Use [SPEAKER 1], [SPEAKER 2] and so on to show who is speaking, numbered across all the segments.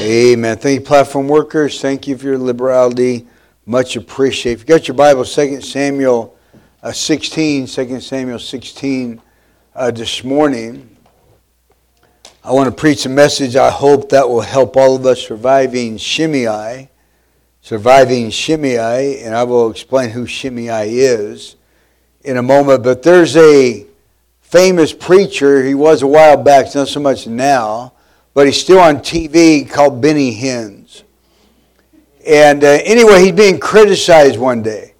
[SPEAKER 1] Amen. Thank you, platform workers. Thank you for your liberality. Much appreciated. If you got your Bible, 2 Samuel uh, 16, 2 Samuel 16 uh, this morning. I want to preach a message I hope that will help all of us surviving Shimei. Surviving Shimei, and I will explain who Shimei is in a moment. But there's a famous preacher, he was a while back, it's not so much now but he's still on TV called Benny Hinn. And uh, anyway, he's being criticized one day.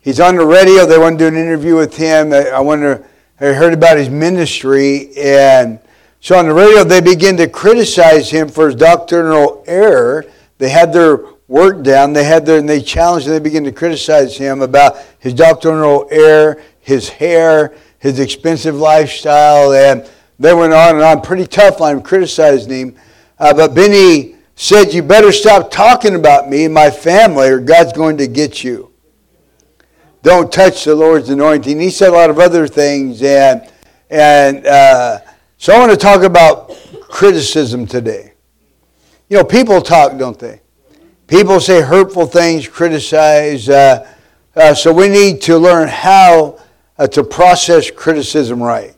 [SPEAKER 1] He's on the radio. They want to do an interview with him. I wonder, I heard about his ministry. And so on the radio, they begin to criticize him for his doctrinal error. They had their work down. They had their, and they challenged and they begin to criticize him about his doctrinal error, his hair, his expensive lifestyle, and they went on and on pretty tough on him, criticizing him. Uh, but Benny said, You better stop talking about me and my family, or God's going to get you. Don't touch the Lord's anointing. He said a lot of other things. And, and uh, so I want to talk about criticism today. You know, people talk, don't they? People say hurtful things, criticize. Uh, uh so we need to learn how uh, to process criticism right.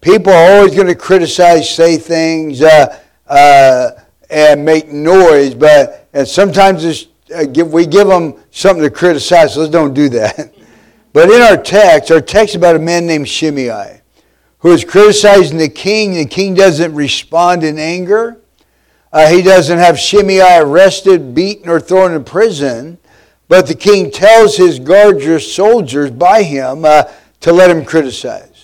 [SPEAKER 1] People are always going to criticize, say things, uh, uh, and make noise, but and sometimes uh, give, we give them something to criticize, so let's don't do that. but in our text, our text about a man named Shimei who is criticizing the king. The king doesn't respond in anger. Uh, he doesn't have Shimei arrested, beaten, or thrown in prison. But the king tells his guards soldiers by him uh, to let him criticize.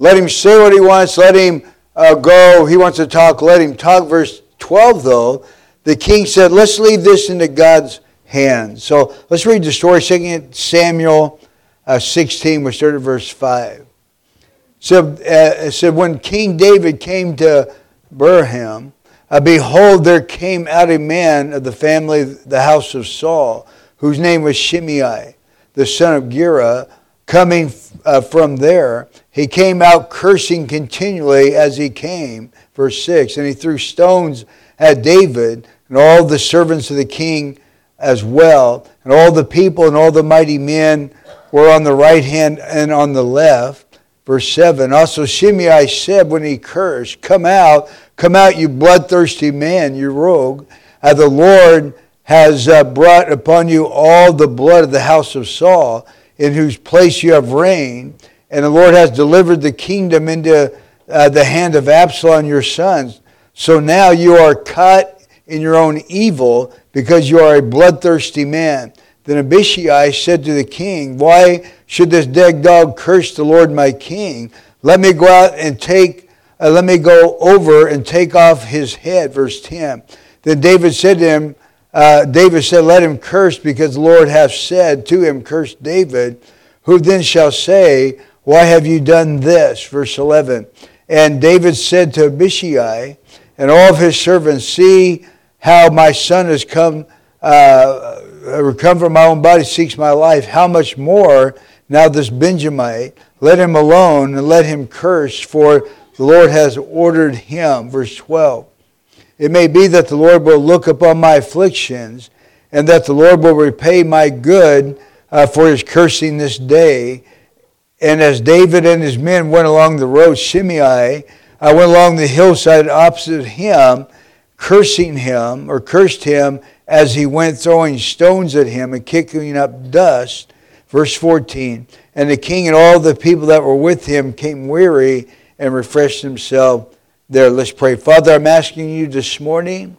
[SPEAKER 1] Let him say what he wants. Let him uh, go. He wants to talk. Let him talk. Verse 12, though, the king said, Let's leave this into God's hands. So let's read the story. 2 Samuel uh, 16, we start at verse 5. So uh, said, When King David came to Bahurim, uh, behold, there came out a man of the family, the house of Saul, whose name was Shimei, the son of Gera, coming uh, from there, he came out cursing continually as he came. Verse 6 And he threw stones at David and all the servants of the king as well. And all the people and all the mighty men were on the right hand and on the left. Verse 7 Also Shimei said when he cursed, Come out, come out, you bloodthirsty man, you rogue. Uh, the Lord has uh, brought upon you all the blood of the house of Saul in whose place you have reigned, and the Lord has delivered the kingdom into uh, the hand of Absalom your sons. So now you are cut in your own evil because you are a bloodthirsty man. Then Abishai said to the king, Why should this dead dog curse the Lord my king? Let me go out and take, uh, let me go over and take off his head. Verse 10. Then David said to him, uh, David said, Let him curse, because the Lord hath said to him, Curse David. Who then shall say, Why have you done this? Verse 11. And David said to Abishai and all of his servants, See how my son has come, uh, come from my own body, seeks my life. How much more now this Benjamite? Let him alone and let him curse, for the Lord has ordered him. Verse 12. It may be that the Lord will look upon my afflictions and that the Lord will repay my good uh, for his cursing this day. And as David and his men went along the road, Shimei, I went along the hillside opposite him, cursing him, or cursed him as he went throwing stones at him and kicking up dust. Verse 14. And the king and all the people that were with him came weary and refreshed themselves there. Let's pray. Father, I'm asking you this morning,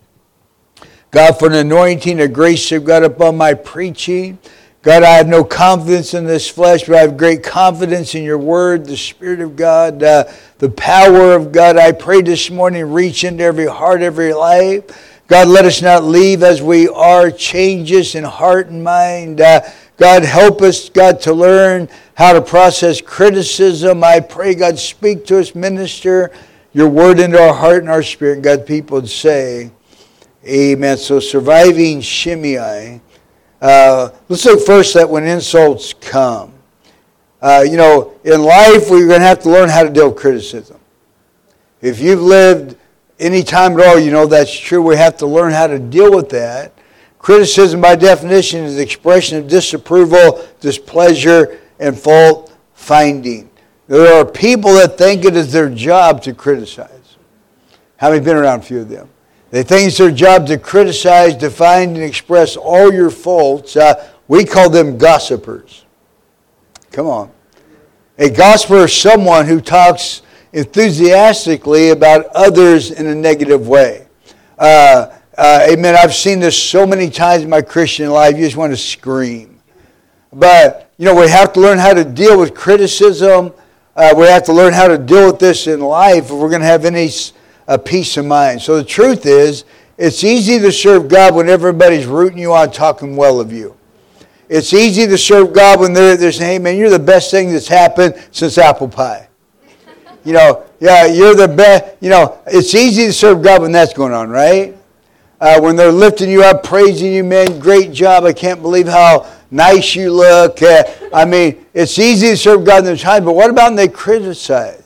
[SPEAKER 1] God, for an anointing, a grace of God upon my preaching. God, I have no confidence in this flesh, but I have great confidence in your word, the Spirit of God, uh, the power of God. I pray this morning, reach into every heart, every life. God, let us not leave as we are, change us in heart and mind. Uh, God, help us, God, to learn how to process criticism. I pray, God, speak to us, minister your word into our heart and our spirit. God, people would say, Amen. So surviving Shimei. Uh, let's look first at when insults come. Uh, you know, in life, we're going to have to learn how to deal with criticism. If you've lived any time at all, you know that's true. We have to learn how to deal with that. Criticism, by definition, is the expression of disapproval, displeasure, and fault finding. There are people that think it is their job to criticize. How many been around a few of them? They think it's their job to criticize, define, and express all your faults. Uh, we call them gossipers. Come on. A gossiper is someone who talks enthusiastically about others in a negative way. Uh, uh, amen. I've seen this so many times in my Christian life, you just want to scream. But, you know, we have to learn how to deal with criticism. Uh, we have to learn how to deal with this in life if we're going to have any uh, peace of mind. So the truth is, it's easy to serve God when everybody's rooting you on, talking well of you. It's easy to serve God when they're, they're saying, hey, man, you're the best thing that's happened since apple pie. You know, yeah, you're the best. You know, it's easy to serve God when that's going on, right? Uh, when they're lifting you up, praising you, man, great job. I can't believe how nice you look. Uh, I mean, it's easy to serve God in those time, but what about when they criticize?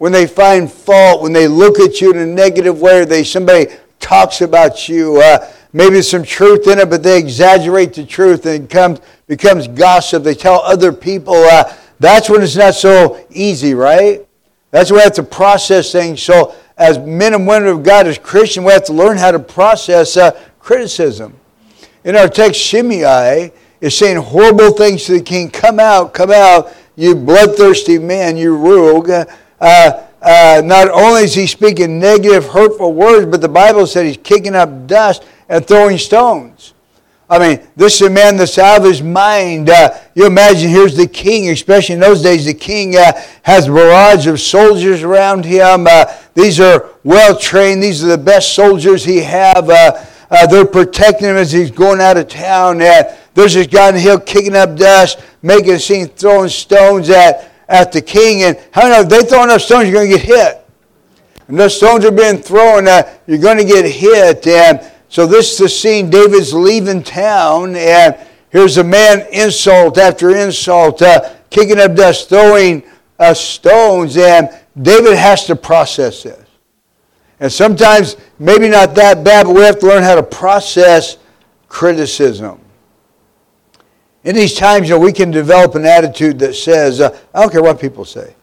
[SPEAKER 1] When they find fault, when they look at you in a negative way, or they somebody talks about you. Uh, maybe there's some truth in it, but they exaggerate the truth and it becomes, becomes gossip. They tell other people. Uh, that's when it's not so easy, right? That's why we have to process things. So, as men and women of God, as Christians, we have to learn how to process uh, criticism. In our text, Shimei is saying horrible things to the king. Come out, come out, you bloodthirsty man, you rogue. Uh, uh, not only is he speaking negative, hurtful words, but the Bible said he's kicking up dust and throwing stones. I mean, this is a man that's out of his mind. Uh, you imagine here's the king, especially in those days, the king uh, has a barrage of soldiers around him. Uh, these are well trained, these are the best soldiers he have. Uh, uh, they're protecting him as he's going out of town. Uh, there's this guy on the hill kicking up dust, making a scene, throwing stones at, at the king. And how many know they throw enough stones, you're going to get hit. And those stones are being thrown, you're going to get hit. And so this is the scene. David's leaving town, and here's a man insult after insult, uh, kicking up dust, throwing uh, stones, and David has to process this. And sometimes, maybe not that bad, but we have to learn how to process criticism. In these times, you know, we can develop an attitude that says, uh, I don't care what people say.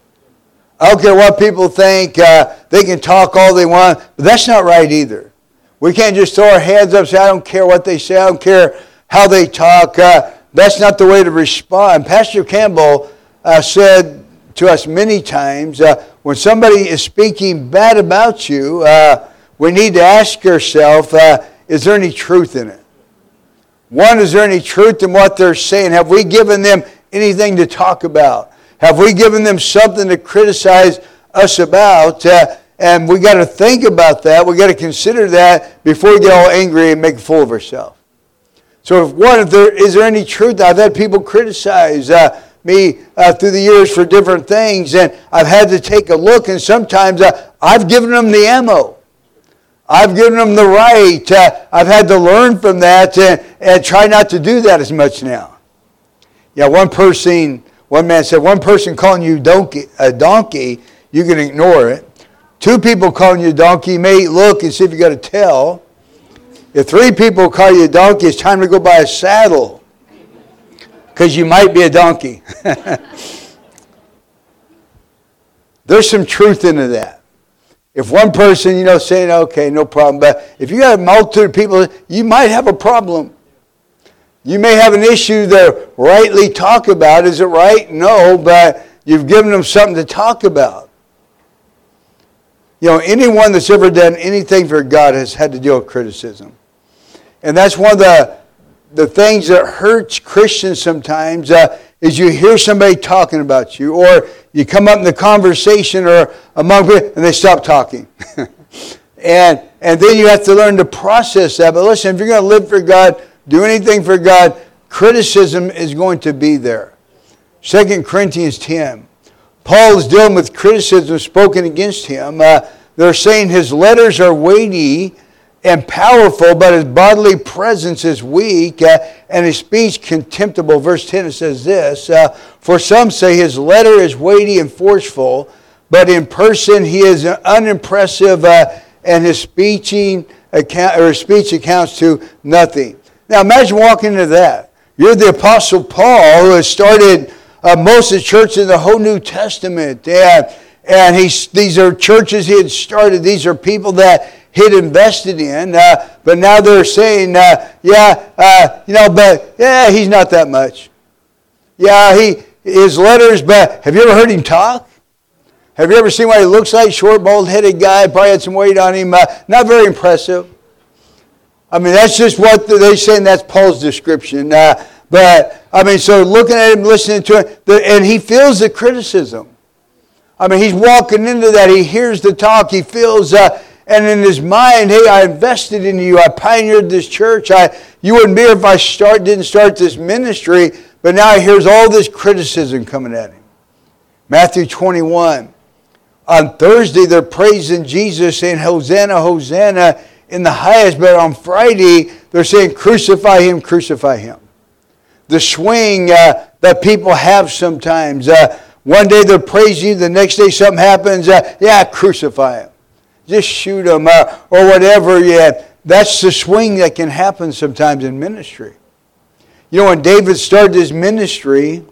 [SPEAKER 1] I don't care what people think. Uh, they can talk all they want. But that's not right either. We can't just throw our hands up and say, I don't care what they say, I don't care how they talk. Uh, that's not the way to respond. Pastor Campbell uh, said to us many times uh, when somebody is speaking bad about you, uh, we need to ask ourselves, is there any truth in it? One, is there any truth in what they're saying? Have we given them anything to talk about? Have we given them something to criticize us about? Uh, and we got to think about that. We got to consider that before we get all angry and make a fool of ourselves. So, if one, if there is there any truth? I've had people criticize uh, me uh, through the years for different things, and I've had to take a look. And sometimes uh, I've given them the ammo. I've given them the right. Uh, I've had to learn from that and, and try not to do that as much now. Yeah, one person, one man said, one person calling you donkey, a donkey, you can ignore it. Two people calling you a donkey, you may look and see if you got a tail. If three people call you a donkey, it's time to go buy a saddle because you might be a donkey. There's some truth into that. If one person, you know, saying, okay, no problem, but if you got a multitude of people, you might have a problem. You may have an issue to rightly talk about. Is it right? No, but you've given them something to talk about. You know, anyone that's ever done anything for God has had to deal with criticism. And that's one of the, the things that hurts Christians sometimes uh, is you hear somebody talking about you, or you come up in the conversation or among people, and they stop talking. and, and then you have to learn to process that. But listen, if you're going to live for God, do anything for God, criticism is going to be there. 2 Corinthians 10. Paul is dealing with criticism spoken against him. Uh, they're saying his letters are weighty and powerful, but his bodily presence is weak uh, and his speech contemptible. Verse 10 it says this uh, For some say his letter is weighty and forceful, but in person he is unimpressive uh, and his speeching account, or speech accounts to nothing. Now imagine walking into that. You're the Apostle Paul who has started uh, most of the churches in the whole New Testament. And, and he's, these are churches he had started. These are people that he'd invested in. Uh, but now they're saying, uh, yeah, uh, you know, but yeah, he's not that much. Yeah, he his letters, but have you ever heard him talk? Have you ever seen what he looks like? Short, bald-headed guy, probably had some weight on him. Uh, not very impressive. I mean, that's just what they're saying. That's Paul's description. Uh, but I mean, so looking at him, listening to him, and he feels the criticism. I mean, he's walking into that. He hears the talk. He feels, uh, and in his mind, hey, I invested in you. I pioneered this church. I, you wouldn't be here if I start, didn't start this ministry. But now he hears all this criticism coming at him. Matthew 21. On Thursday, they're praising Jesus, saying, Hosanna, Hosanna in the highest. But on Friday, they're saying, Crucify him, crucify him the swing uh, that people have sometimes. Uh, one day they're praising you, the next day something happens. Uh, yeah, crucify him. Just shoot him uh, or whatever. Yeah, that's the swing that can happen sometimes in ministry. You know, when David started his ministry,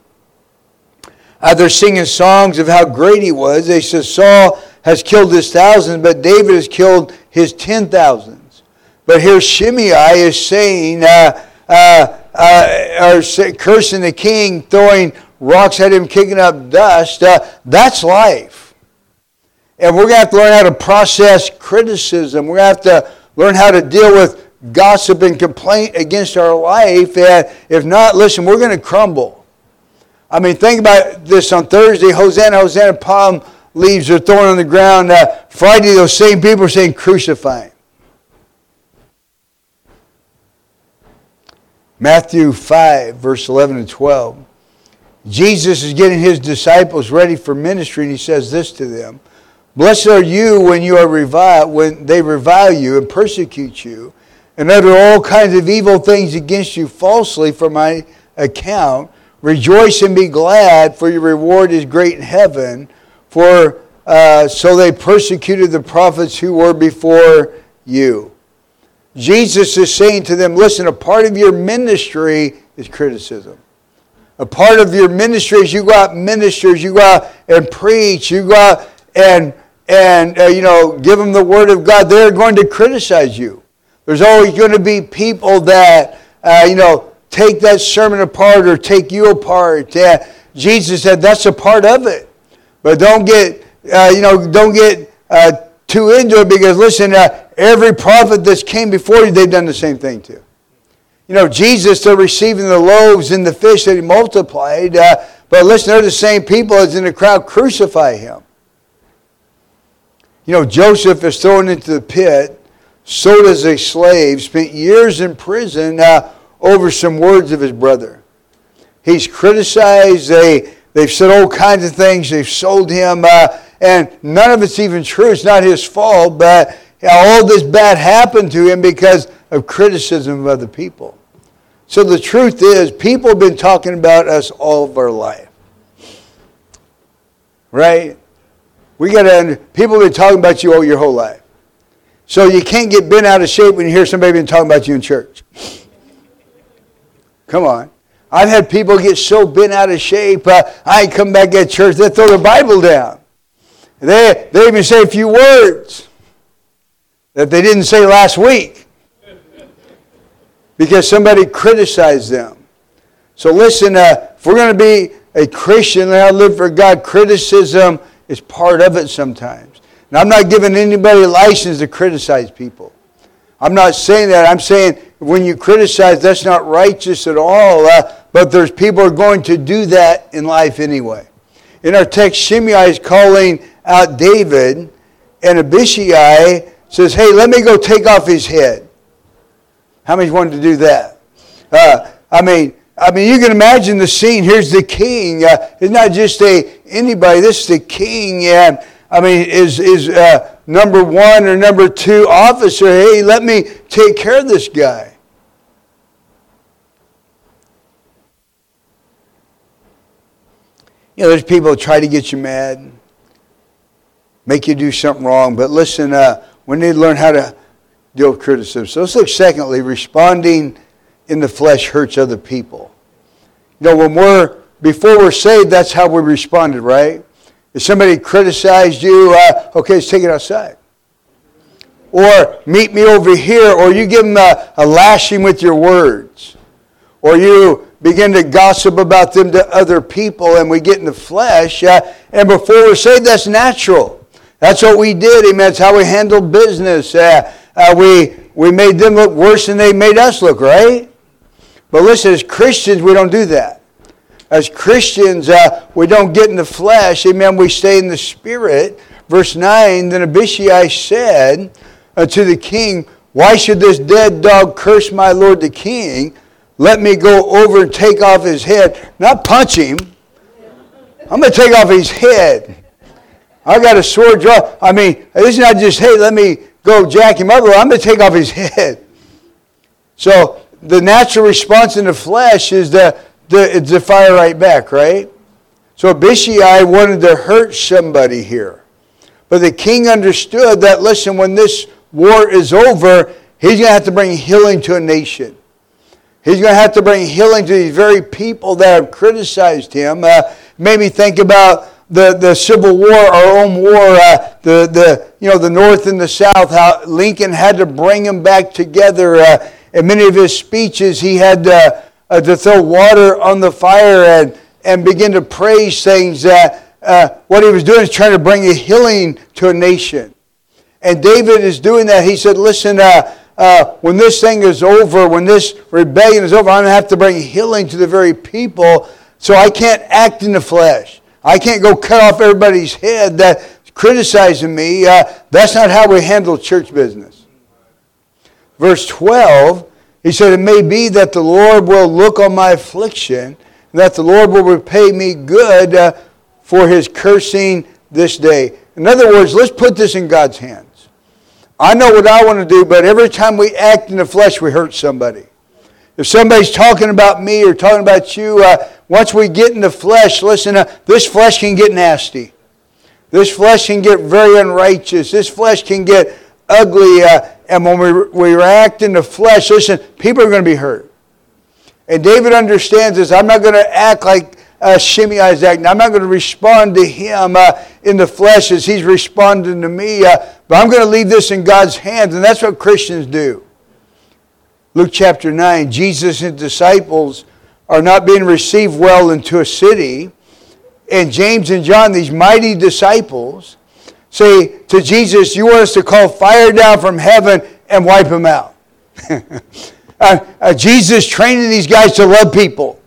[SPEAKER 1] uh, they're singing songs of how great he was. They said Saul has killed his thousands, but David has killed his ten thousands. But here Shimei is saying, uh, uh, uh, or cursing the king, throwing rocks at him, kicking up dust. Uh, that's life. And we're going to have to learn how to process criticism. We're going to have to learn how to deal with gossip and complaint against our life. And if not, listen, we're going to crumble. I mean, think about this on Thursday Hosanna, Hosanna, palm leaves are thrown on the ground. Uh, Friday, those same people are saying, crucify him. Matthew 5, verse 11 and 12. Jesus is getting his disciples ready for ministry, and he says this to them Blessed are you when you are reviled, when they revile you and persecute you, and utter all kinds of evil things against you falsely for my account. Rejoice and be glad, for your reward is great in heaven. For uh, so they persecuted the prophets who were before you. Jesus is saying to them, listen, a part of your ministry is criticism. A part of your ministry is you go out ministers, you go out and preach, you go out and, and uh, you know, give them the word of God. They're going to criticize you. There's always going to be people that, uh, you know, take that sermon apart or take you apart. Uh, Jesus said that's a part of it. But don't get, uh, you know, don't get uh, too into it because, listen, uh, Every prophet that's came before you, they've done the same thing too. You know, Jesus, they're receiving the loaves and the fish that he multiplied, uh, but listen, they're the same people as in the crowd crucify him. You know, Joseph is thrown into the pit, sold as a slave, spent years in prison uh, over some words of his brother. He's criticized, they, they've said all kinds of things, they've sold him, uh, and none of it's even true. It's not his fault, but all this bad happened to him because of criticism of other people. So the truth is, people have been talking about us all of our life. Right? We got to, people have been talking about you all your whole life. So you can't get bent out of shape when you hear somebody been talking about you in church. Come on. I've had people get so bent out of shape, uh, I come back at church, they throw the Bible down. They, they even say a few words that they didn't say last week because somebody criticized them. So listen, uh, if we're going to be a Christian and live for God, criticism is part of it sometimes. And I'm not giving anybody a license to criticize people. I'm not saying that. I'm saying when you criticize, that's not righteous at all. Uh, but there's people are going to do that in life anyway. In our text, Shimei is calling out David, and Abishai says, hey, let me go take off his head. How many wanted to do that? Uh, I mean, I mean, you can imagine the scene. Here's the king. Uh, it's not just a anybody. This is the king, and I mean, is is uh, number one or number two officer. Hey, let me take care of this guy. You know, there's people who try to get you mad, make you do something wrong. But listen, uh, We need to learn how to deal with criticism. So let's look secondly, responding in the flesh hurts other people. You know, when we're before we're saved, that's how we responded, right? If somebody criticized you, uh, okay, let's take it outside. Or meet me over here, or you give them a, a lashing with your words. Or you begin to gossip about them to other people, and we get in the flesh. Uh, and before we're saved, that's natural. That's what we did. Amen. That's how we handled business. Uh, uh, we, we made them look worse than they made us look, right? But listen, as Christians, we don't do that. As Christians, uh, we don't get in the flesh. Amen. We stay in the spirit. Verse 9 Then Abishai said uh, to the king, Why should this dead dog curse my lord the king? Let me go over and take off his head. Not punch him. I'm going to take off his head. I got a sword draw. I mean, is not just, hey, let me go jack him up. I'm going to take off his head. So the natural response in the flesh is the the, it's the fire right back, right? So Abishai wanted to hurt somebody here. But the king understood that, listen, when this war is over, he's going to have to bring healing to a nation. He's going to have to bring healing to these very people that have criticized him. Uh, made me think about the, the Civil War, our own war, uh, the, the, you know, the North and the South, how Lincoln had to bring them back together. Uh, in many of his speeches, he had to uh, to throw water on the fire and, and begin to praise things that uh, what he was doing is trying to bring a healing to a nation. And David is doing that. He said, Listen, uh, uh, when this thing is over, when this rebellion is over, I'm going to have to bring healing to the very people. So I can't act in the flesh. I can't go cut off everybody's head that's criticizing me. Uh, that's not how we handle church business. Verse 12 he said, It may be that the Lord will look on my affliction, that the Lord will repay me good uh, for his cursing this day. In other words, let's put this in God's hands. I know what I want to do, but every time we act in the flesh, we hurt somebody. If somebody's talking about me or talking about you, uh, once we get in the flesh, listen, uh, this flesh can get nasty. This flesh can get very unrighteous. This flesh can get ugly. Uh, and when we, we react in the flesh, listen, people are going to be hurt. And David understands this. I'm not going to act like uh, Shimei is acting. I'm not going to respond to him uh, in the flesh as he's responding to me. Uh, but I'm going to leave this in God's hands. And that's what Christians do. Luke chapter 9 Jesus and disciples are not being received well into a city. And James and John, these mighty disciples, say to Jesus, You want us to call fire down from heaven and wipe them out. uh, uh, Jesus training these guys to love people.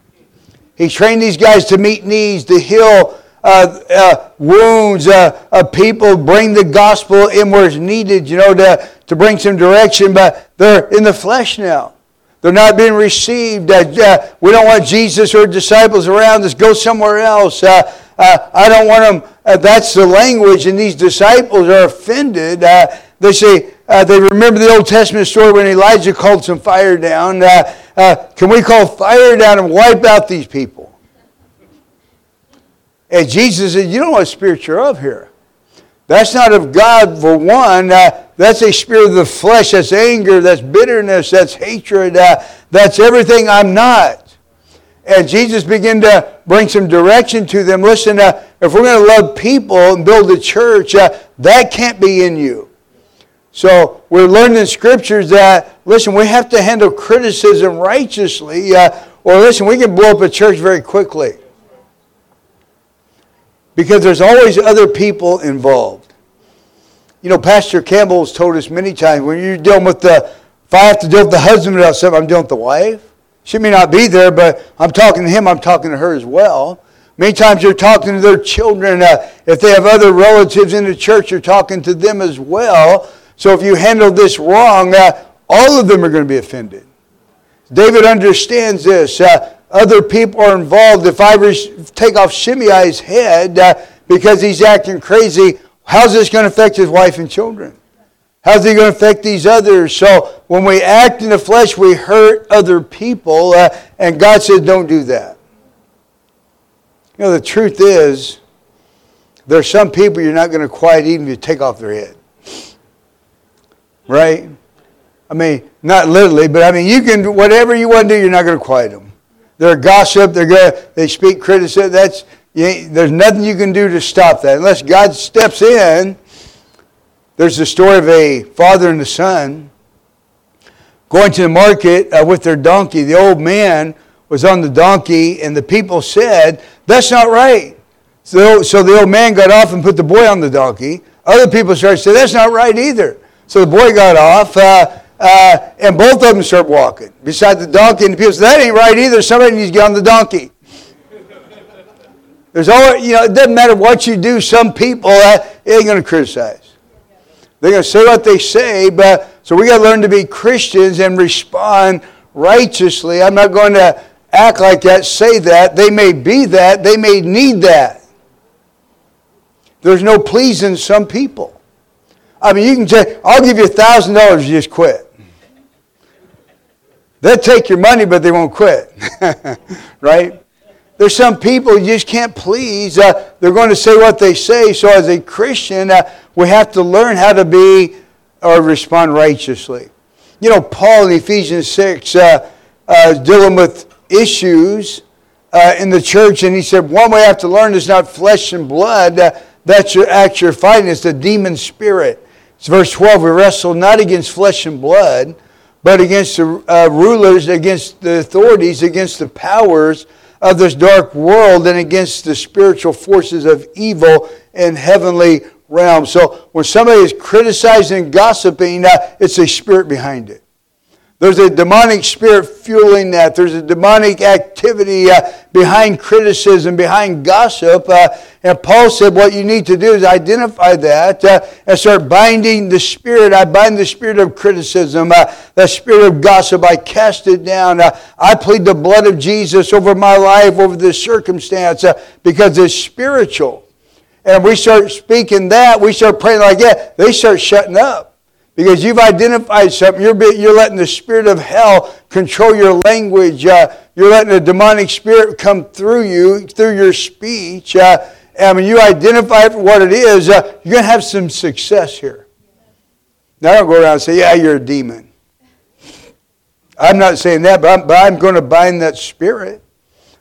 [SPEAKER 1] He trained these guys to meet needs, to heal uh, uh wounds, uh, uh, people, bring the gospel in where it's needed, you know, to, to bring some direction, but they're in the flesh now. They're not being received. We don't want Jesus or disciples around us. Go somewhere else. Uh, uh, I don't want them. Uh, that's the language, and these disciples are offended. Uh, they say, uh, they remember the Old Testament story when Elijah called some fire down. can we call fire down and wipe out these people? And Jesus said, You know what spirit you're of here. That's not of God, for one. Uh, that's a spirit of the flesh. That's anger. That's bitterness. That's hatred. Uh, that's everything I'm not. And Jesus began to bring some direction to them. Listen, uh, if we're going to love people and build a church, uh, that can't be in you. So we're learning in scriptures that, listen, we have to handle criticism righteously, uh, or listen, we can blow up a church very quickly. Because there's always other people involved. You know, Pastor Campbell has told us many times when you're dealing with the, if I have to deal with the husband about something, I'm dealing with the wife. She may not be there, but I'm talking to him, I'm talking to her as well. Many times you're talking to their children. Uh, if they have other relatives in the church, you're talking to them as well. So if you handle this wrong, uh, all of them are going to be offended. David understands this. Uh, other people are involved. If I take off Shimei's head uh, because he's acting crazy, how's this going to affect his wife and children? How's it going to affect these others? So when we act in the flesh, we hurt other people, uh, and God says, don't do that. You know, the truth is, there are some people you're not going to quiet even if you take off their head. right? I mean, not literally, but I mean, you can, do whatever you want to do, you're not going to quiet them. They're gossip, they're going they speak criticism. That's, there's nothing you can do to stop that. Unless God steps in, there's the story of a father and a son going to the market uh, with their donkey. The old man was on the donkey, and the people said, That's not right. So, so the old man got off and put the boy on the donkey. Other people started to say, That's not right either. So the boy got off, uh, uh, and both of them started walking beside the donkey. And the people said, That ain't right either. Somebody needs to get on the donkey. There's always, you know, it doesn't matter what you do, some people uh, ain't going to criticize. They're going to say what they say, but so we got to learn to be Christians and respond righteously. I'm not going to act like that, say that. They may be that, they may need that. There's no pleasing some people. I mean, you can say, I'll give you a thousand dollars, you just quit. They'll take your money, but they won't quit. right? There's some people you just can't please. Uh, they're going to say what they say. So, as a Christian, uh, we have to learn how to be or respond righteously. You know, Paul in Ephesians 6 uh, uh dealing with issues uh, in the church, and he said, One way I have to learn is not flesh and blood. Uh, that's your act you're fighting, it's the demon spirit. It's verse 12. We wrestle not against flesh and blood, but against the rulers, against the authorities, against the powers of this dark world, and against the spiritual forces of evil in heavenly realms. So when somebody is criticizing and gossiping, uh, it's a spirit behind it. There's a demonic spirit fueling that. There's a demonic activity uh, behind criticism, behind gossip. Uh, and Paul said what you need to do is identify that uh, and start binding the spirit. I bind the spirit of criticism, uh, the spirit of gossip. I cast it down. Uh, I plead the blood of Jesus over my life, over this circumstance, uh, because it's spiritual. And we start speaking that, we start praying like that, they start shutting up. Because you've identified something. You're, you're letting the spirit of hell control your language. Uh, you're letting a demonic spirit come through you, through your speech. Uh, and when you identify for what it is, uh, you're going to have some success here. Now, I don't go around and say, yeah, you're a demon. I'm not saying that, but I'm, but I'm going to bind that spirit.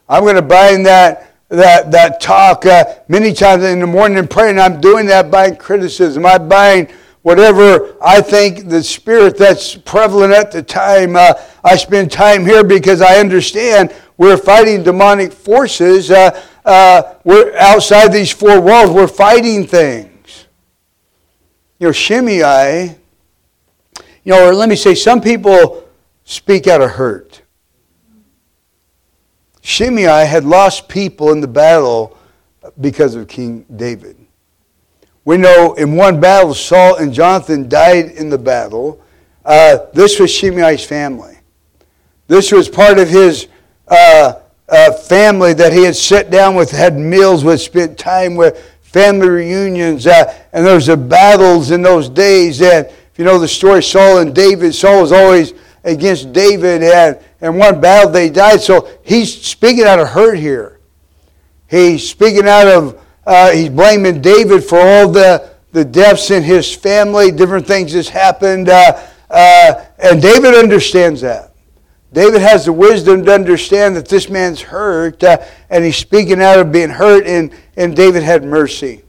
[SPEAKER 1] I'm going to bind that, that, that talk uh, many times in the morning and praying. I'm doing that by criticism. I bind whatever I think the spirit that's prevalent at the time. Uh, I spend time here because I understand we're fighting demonic forces. Uh, uh, we're outside these four walls. We're fighting things. You know, Shimei, you know, or let me say, some people speak out of hurt. Shimei had lost people in the battle because of King David. We know in one battle, Saul and Jonathan died in the battle. Uh, this was Shimei's family. This was part of his uh, uh, family that he had sat down with, had meals with, spent time with, family reunions. Uh, and there was the battles in those days. And if you know the story, Saul and David, Saul was always against David. And in one battle, they died. So he's speaking out of hurt here. He's speaking out of uh, he's blaming David for all the, the deaths in his family, different things that's happened. Uh, uh, and David understands that. David has the wisdom to understand that this man's hurt, uh, and he's speaking out of being hurt, and, and David had mercy.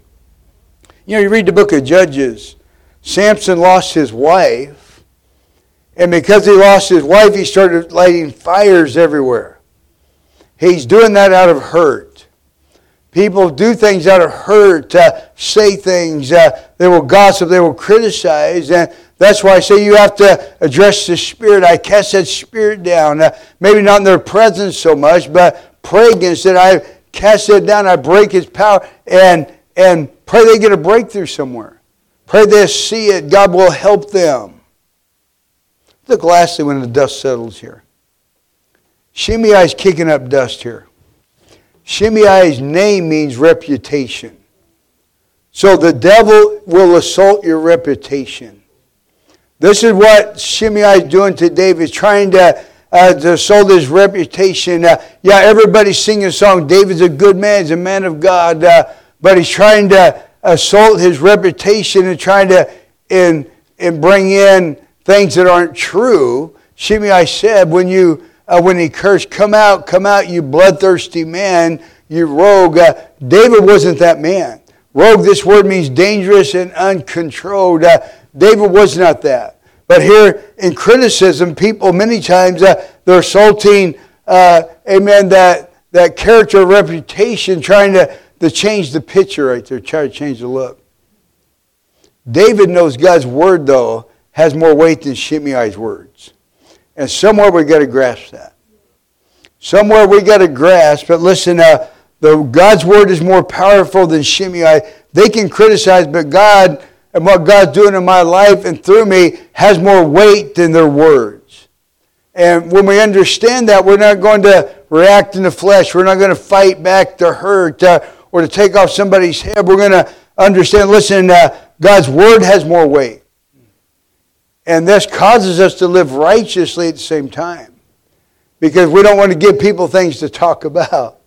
[SPEAKER 1] You know, you read the book of Judges, Samson lost his wife, and because he lost his wife, he started lighting fires everywhere. He's doing that out of hurt. People do things that of hurt, uh, say things. Uh, they will gossip, they will criticize. And that's why I say you have to address the spirit. I cast that spirit down. Uh, maybe not in their presence so much, but pray against it. I cast it down. I break its power and, and pray they get a breakthrough somewhere. Pray they see it. God will help them. Look lastly when the dust settles here. Shimei is kicking up dust here. Shimei's name means reputation. So the devil will assault your reputation. This is what Shimei is doing to David, trying to, uh, to assault his reputation. Uh, yeah, everybody's singing a song. David's a good man, he's a man of God, uh, but he's trying to assault his reputation and trying to in, and bring in things that aren't true. Shimei said, when you uh, when he cursed, "Come out, come out, you bloodthirsty man, you rogue." Uh, David wasn't that man. Rogue. This word means dangerous and uncontrolled. Uh, David was not that. But here in criticism, people many times uh, they're assaulting, uh, amen, that that character reputation, trying to, to change the picture right there, trying to change the look. David knows God's word, though, has more weight than Shimei's words. And somewhere we got to grasp that. Somewhere we got to grasp, but listen, uh, the, God's word is more powerful than Shimei. They can criticize, but God and what God's doing in my life and through me has more weight than their words. And when we understand that, we're not going to react in the flesh. We're not going to fight back to hurt uh, or to take off somebody's head. We're going to understand, listen, uh, God's word has more weight. And this causes us to live righteously at the same time because we don't want to give people things to talk about.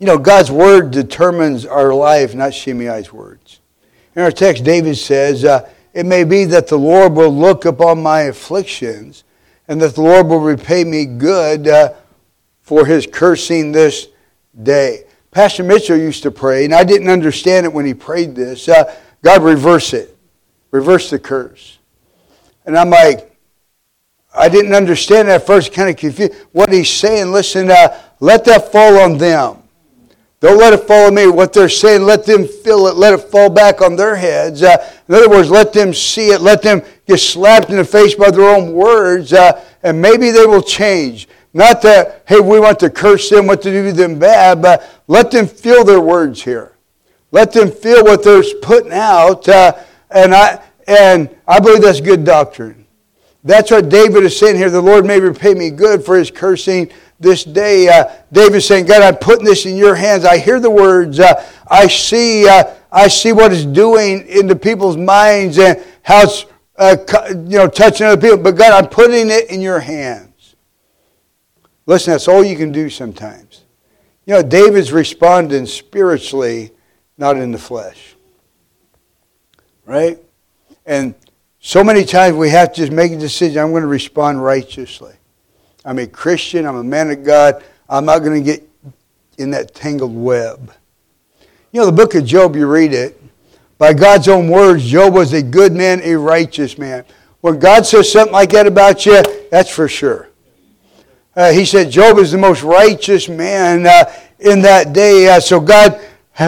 [SPEAKER 1] You know, God's word determines our life, not Shimei's words. In our text, David says, uh, It may be that the Lord will look upon my afflictions and that the Lord will repay me good uh, for his cursing this day. Pastor Mitchell used to pray, and I didn't understand it when he prayed this. Uh, God, reverse it. Reverse the curse. And I'm like, I didn't understand that first, kind of confused. What he's saying, listen, uh, let that fall on them. Don't let it fall on me. What they're saying, let them feel it. Let it fall back on their heads. Uh, in other words, let them see it. Let them get slapped in the face by their own words, uh, and maybe they will change. Not that, hey, we want to curse them, what to do them bad, but let them feel their words here. Let them feel what they're putting out. Uh, and, I, and I believe that's good doctrine. That's what David is saying here. The Lord may repay me good for his cursing this day. Uh, David saying, God, I'm putting this in your hands. I hear the words. Uh, I see. Uh, I see what it's doing into people's minds and how it's uh, you know touching other people. But God, I'm putting it in your hands. Listen, that's all you can do sometimes. You know, David's responding spiritually, not in the flesh. Right? And so many times we have to just make a decision. I'm going to respond righteously. I'm a Christian. I'm a man of God. I'm not going to get in that tangled web. You know, the book of Job, you read it. By God's own words, Job was a good man, a righteous man. When God says something like that about you, that's for sure. Uh, he said Job is the most righteous man uh, in that day. Uh, so God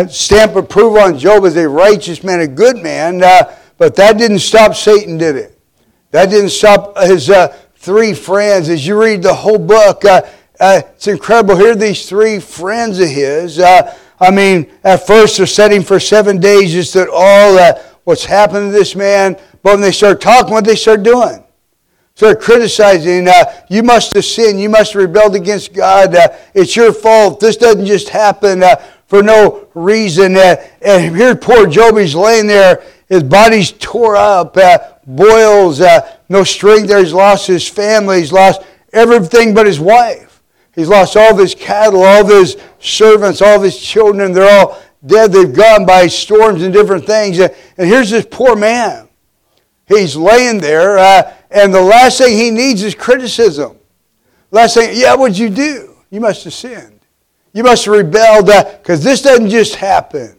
[SPEAKER 1] stamp approval on Job as a righteous man, a good man. Uh, but that didn't stop Satan, did it? That didn't stop his uh, three friends. As you read the whole book, uh, uh, it's incredible. Here are these three friends of his. Uh, I mean, at first they're setting for seven days just that all uh, what's happened to this man. But when they start talking, what they start doing? Start criticizing. Uh, you must have sinned. You must have rebelled against God. Uh, it's your fault. This doesn't just happen uh, for no reason. Uh, and here poor Job, he's laying there. His body's tore up, uh, boils, uh, no strength there. He's lost his family. He's lost everything but his wife. He's lost all of his cattle, all of his servants, all of his children. They're all dead. They've gone by storms and different things. And here's this poor man. He's laying there, uh, and the last thing he needs is criticism. Last thing, yeah, what'd you do? You must have sinned. You must have rebelled because this doesn't just happen.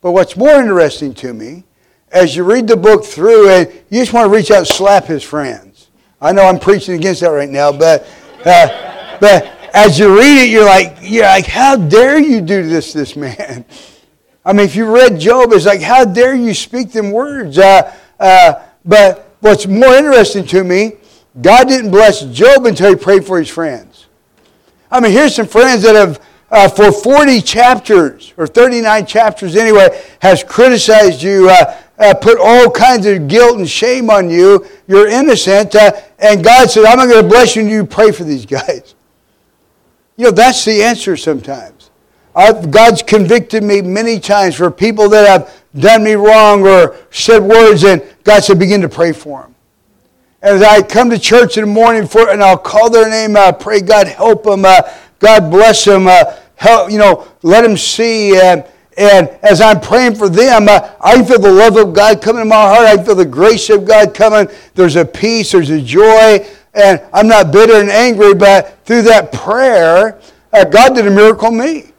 [SPEAKER 1] But what's more interesting to me as you read the book through, and you just want to reach out and slap his friends. I know I'm preaching against that right now, but uh, but as you read it, you're like, you're like, how dare you do this, this man? I mean, if you read Job, it's like, how dare you speak them words? Uh, uh, but what's more interesting to me, God didn't bless Job until he prayed for his friends. I mean, here's some friends that have uh, for 40 chapters, or 39 chapters anyway, has criticized you, uh, uh, put all kinds of guilt and shame on you. You're innocent. Uh, and God said, I'm not going to bless you, and you pray for these guys. You know, that's the answer sometimes. I've, God's convicted me many times for people that have done me wrong or said words, and God said, begin to pray for them. As I come to church in the morning for, and I'll call their name, I pray God help them, uh, God bless them. Uh, help, you know, let them see. And, And as I'm praying for them, uh, I feel the love of God coming in my heart. I feel the grace of God coming. There's a peace, there's a joy. And I'm not bitter and angry, but through that prayer, uh, God did a miracle in me.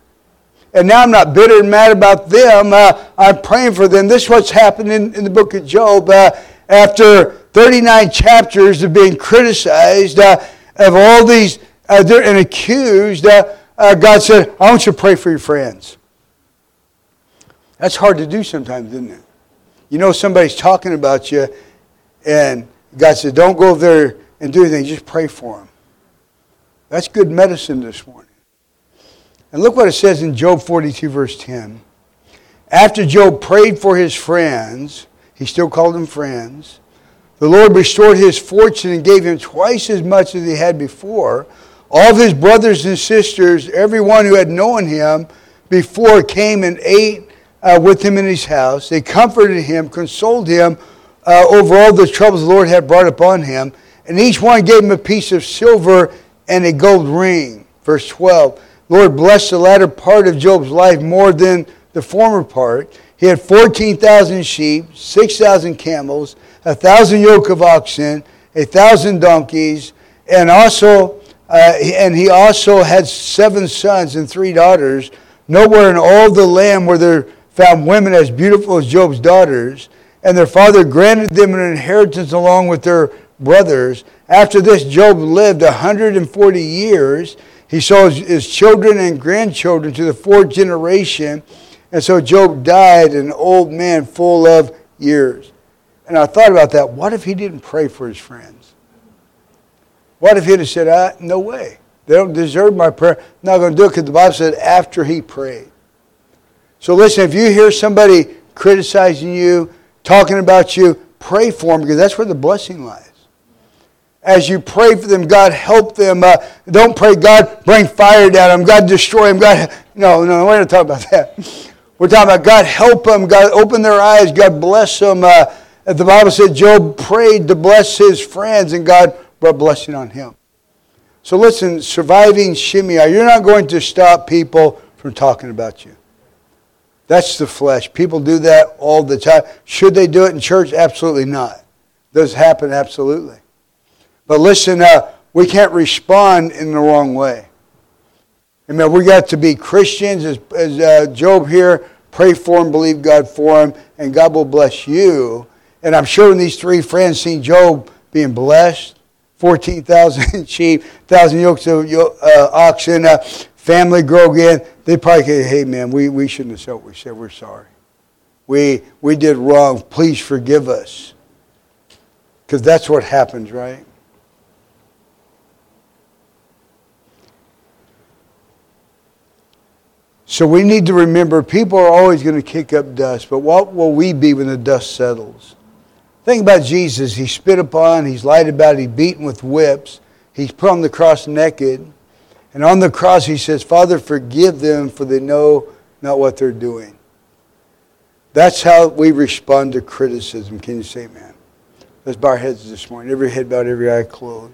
[SPEAKER 1] And now I'm not bitter and mad about them. Uh, I'm praying for them. This is what's happening in, in the book of Job. Uh, after 39 chapters of being criticized, uh, of all these, uh, and accused, God said, I want you to pray for your friends. That's hard to do sometimes, isn't it? You know somebody's talking about you, and God said, don't go there and do anything. Just pray for them. That's good medicine this morning. And look what it says in Job 42, verse 10. After Job prayed for his friends, he still called them friends, the Lord restored his fortune and gave him twice as much as he had before. All of his brothers and sisters, everyone who had known him before, came and ate uh, with him in his house. They comforted him, consoled him uh, over all the troubles the Lord had brought upon him. And each one gave him a piece of silver and a gold ring. Verse 12 Lord blessed the latter part of Job's life more than the former part. He had 14,000 sheep, 6,000 camels, a thousand yoke of oxen, a thousand donkeys, and also uh, and he also had seven sons and three daughters. Nowhere in all the land were there found women as beautiful as Job's daughters, and their father granted them an inheritance along with their brothers. After this, Job lived a 140 years. He saw his, his children and grandchildren to the fourth generation. And so Job died an old man full of years. And I thought about that. What if he didn't pray for his friends? What if he'd have said, ah, no way. They don't deserve my prayer. I'm not going to do it because the Bible said after he prayed. So listen, if you hear somebody criticizing you, talking about you, pray for them because that's where the blessing lies. As you pray for them, God help them. Uh, don't pray, God bring fire down them, God destroy them. God, no, no, we're not talking about that. We're talking about God help them, God open their eyes, God bless them. Uh, the Bible said Job prayed to bless his friends, and God brought blessing on him. So listen, surviving Shimei, you're not going to stop people from talking about you. That's the flesh. People do that all the time. Should they do it in church? Absolutely not. Does happen? Absolutely. But listen, uh, we can't respond in the wrong way. Amen. We got to be Christians, as, as uh, Job here. Pray for him, believe God for him, and God will bless you. And I'm sure when these three friends seen Job being blessed, 14,000 sheep, 1,000 yokes of uh, oxen, uh, family grow again, they probably say, hey, man, we, we shouldn't have said what we said. We're sorry. We, we did wrong. Please forgive us. Because that's what happens, right? So we need to remember people are always going to kick up dust, but what will we be when the dust settles? Think about Jesus. He's spit upon, he's lied about, he's beaten with whips, he's put on the cross naked. And on the cross, he says, Father, forgive them, for they know not what they're doing. That's how we respond to criticism. Can you say amen? Let's bow our heads this morning. Every head bowed, every eye closed.